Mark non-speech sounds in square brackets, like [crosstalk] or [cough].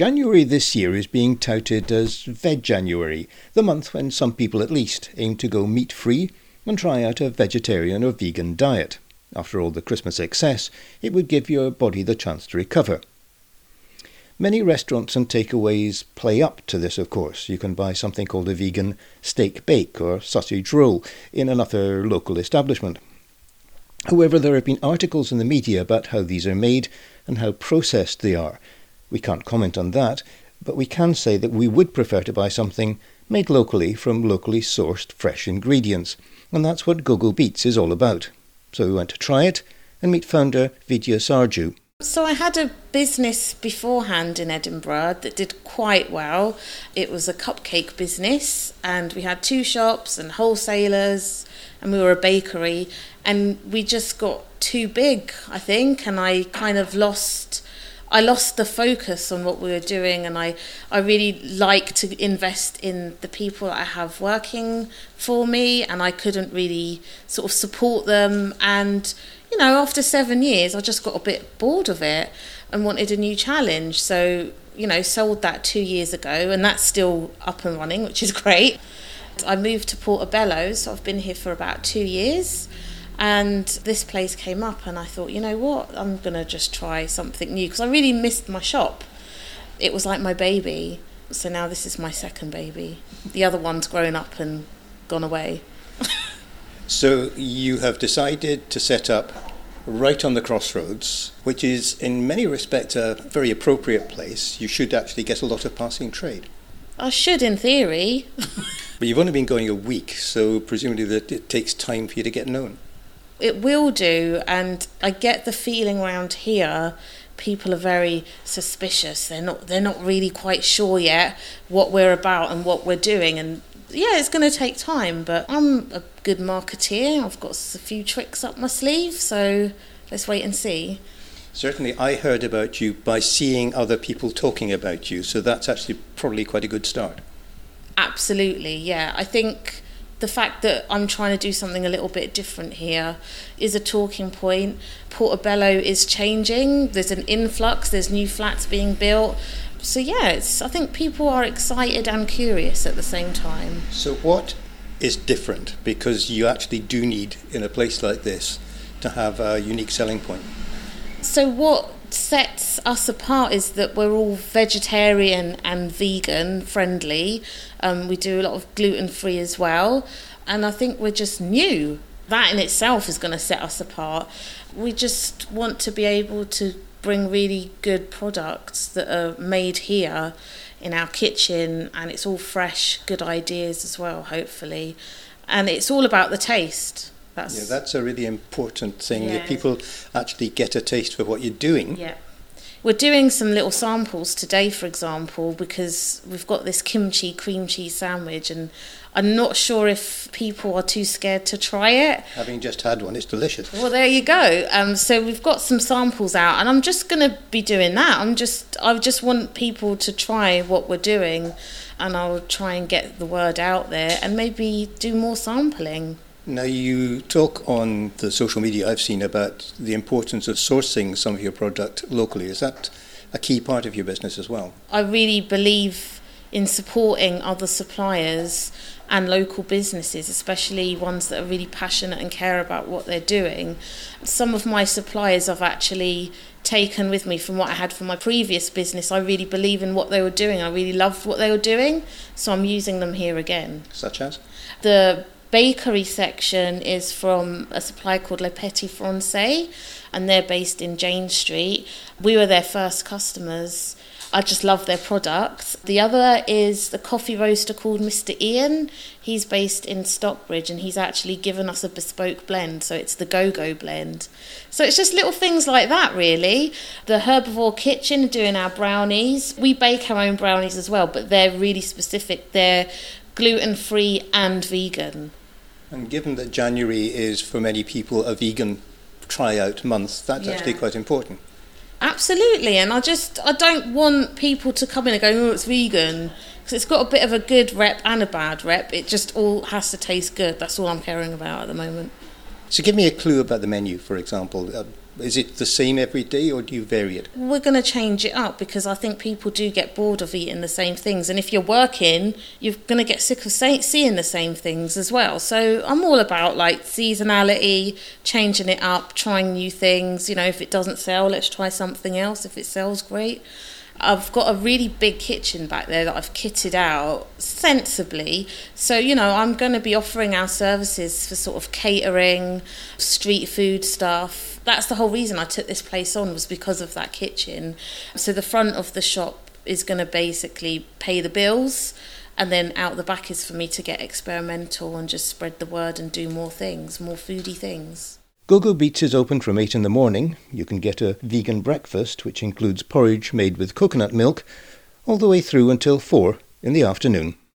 January this year is being touted as Veganuary, the month when some people at least aim to go meat free and try out a vegetarian or vegan diet. After all the Christmas excess, it would give your body the chance to recover. Many restaurants and takeaways play up to this, of course. You can buy something called a vegan steak bake or sausage roll in another local establishment. However, there have been articles in the media about how these are made and how processed they are, we can't comment on that, but we can say that we would prefer to buy something made locally from locally sourced fresh ingredients, and that's what GoGo Beats is all about. So we went to try it and meet founder Vidya Sarju. So I had a business beforehand in Edinburgh that did quite well. It was a cupcake business and we had two shops and wholesalers and we were a bakery and we just got too big, I think, and I kind of lost I lost the focus on what we were doing, and I, I really like to invest in the people that I have working for me, and I couldn't really sort of support them. And, you know, after seven years, I just got a bit bored of it and wanted a new challenge. So, you know, sold that two years ago, and that's still up and running, which is [laughs] great. I moved to Portobello, so I've been here for about two years. And this place came up, and I thought, you know what, I'm going to just try something new because I really missed my shop. It was like my baby. So now this is my second baby. The other one's grown up and gone away. [laughs] so you have decided to set up right on the crossroads, which is in many respects a very appropriate place. You should actually get a lot of passing trade. I should, in theory. [laughs] but you've only been going a week, so presumably that it takes time for you to get known it will do, and I get the feeling around here people are very suspicious. They're not they're not really quite sure yet what we're about and what we're doing and yeah, it's going to take time, but I'm a good marketeer. I've got a few tricks up my sleeve, so let's wait and see. Certainly, I heard about you by seeing other people talking about you, so that's actually probably quite a good start. Absolutely, yeah. I think the fact that I'm trying to do something a little bit different here is a talking point. Portobello is changing. There's an influx. There's new flats being built. So yeah, it's, I think people are excited and curious at the same time. So what is different because you actually do need in a place like this to have a unique selling point? So what sets us apart is that we're all vegetarian and vegan friendly. Um, we do a lot of gluten free as well. And I think we're just new. That in itself is going to set us apart. We just want to be able to bring really good products that are made here in our kitchen and it's all fresh, good ideas as well, hopefully. And it's all about the taste. That's yeah, that's a really important thing yeah. that people actually get a taste for what you're doing. Yeah. We're doing some little samples today, for example, because we've got this kimchi cream cheese sandwich, and I'm not sure if people are too scared to try it. Having just had one, it's delicious. Well, there you go. Um, so we've got some samples out, and I'm just going to be doing that. I'm just, I just want people to try what we're doing, and I'll try and get the word out there, and maybe do more sampling. Now, you talk on the social media I've seen about the importance of sourcing some of your product locally. Is that a key part of your business as well? I really believe in supporting other suppliers and local businesses, especially ones that are really passionate and care about what they're doing. Some of my suppliers I've actually taken with me from what I had from my previous business. I really believe in what they were doing. I really loved what they were doing, so I'm using them here again. Such as? The bakery section is from a supplier called Le Petit Francais, and they're based in Jane Street. We were their first customers. I just love their products. The other is the coffee roaster called Mr. Ian. He's based in Stockbridge and he's actually given us a bespoke blend, so it's the Go Go blend. So it's just little things like that, really. The Herbivore Kitchen doing our brownies. We bake our own brownies as well, but they're really specific. They're gluten free and vegan. And given that January is for many people a vegan tryout month, that's yeah. actually quite important. Absolutely, and I just I don't want people to come in and go, "Oh, it's vegan," because it's got a bit of a good rep and a bad rep. It just all has to taste good. That's all I'm caring about at the moment. So, give me a clue about the menu, for example. Uh, Is it the same every day or do you vary it? We're going to change it up because I think people do get bored of eating the same things. And if you're working, you're going to get sick of seeing the same things as well. So I'm all about like seasonality, changing it up, trying new things. You know, if it doesn't sell, let's try something else. If it sells, great. I've got a really big kitchen back there that I've kitted out sensibly. So, you know, I'm going to be offering our services for sort of catering, street food stuff. That's the whole reason I took this place on was because of that kitchen. So the front of the shop is going to basically pay the bills and then out the back is for me to get experimental and just spread the word and do more things, more foodie things. GoGo Beats is open from 8 in the morning. You can get a vegan breakfast, which includes porridge made with coconut milk, all the way through until 4 in the afternoon.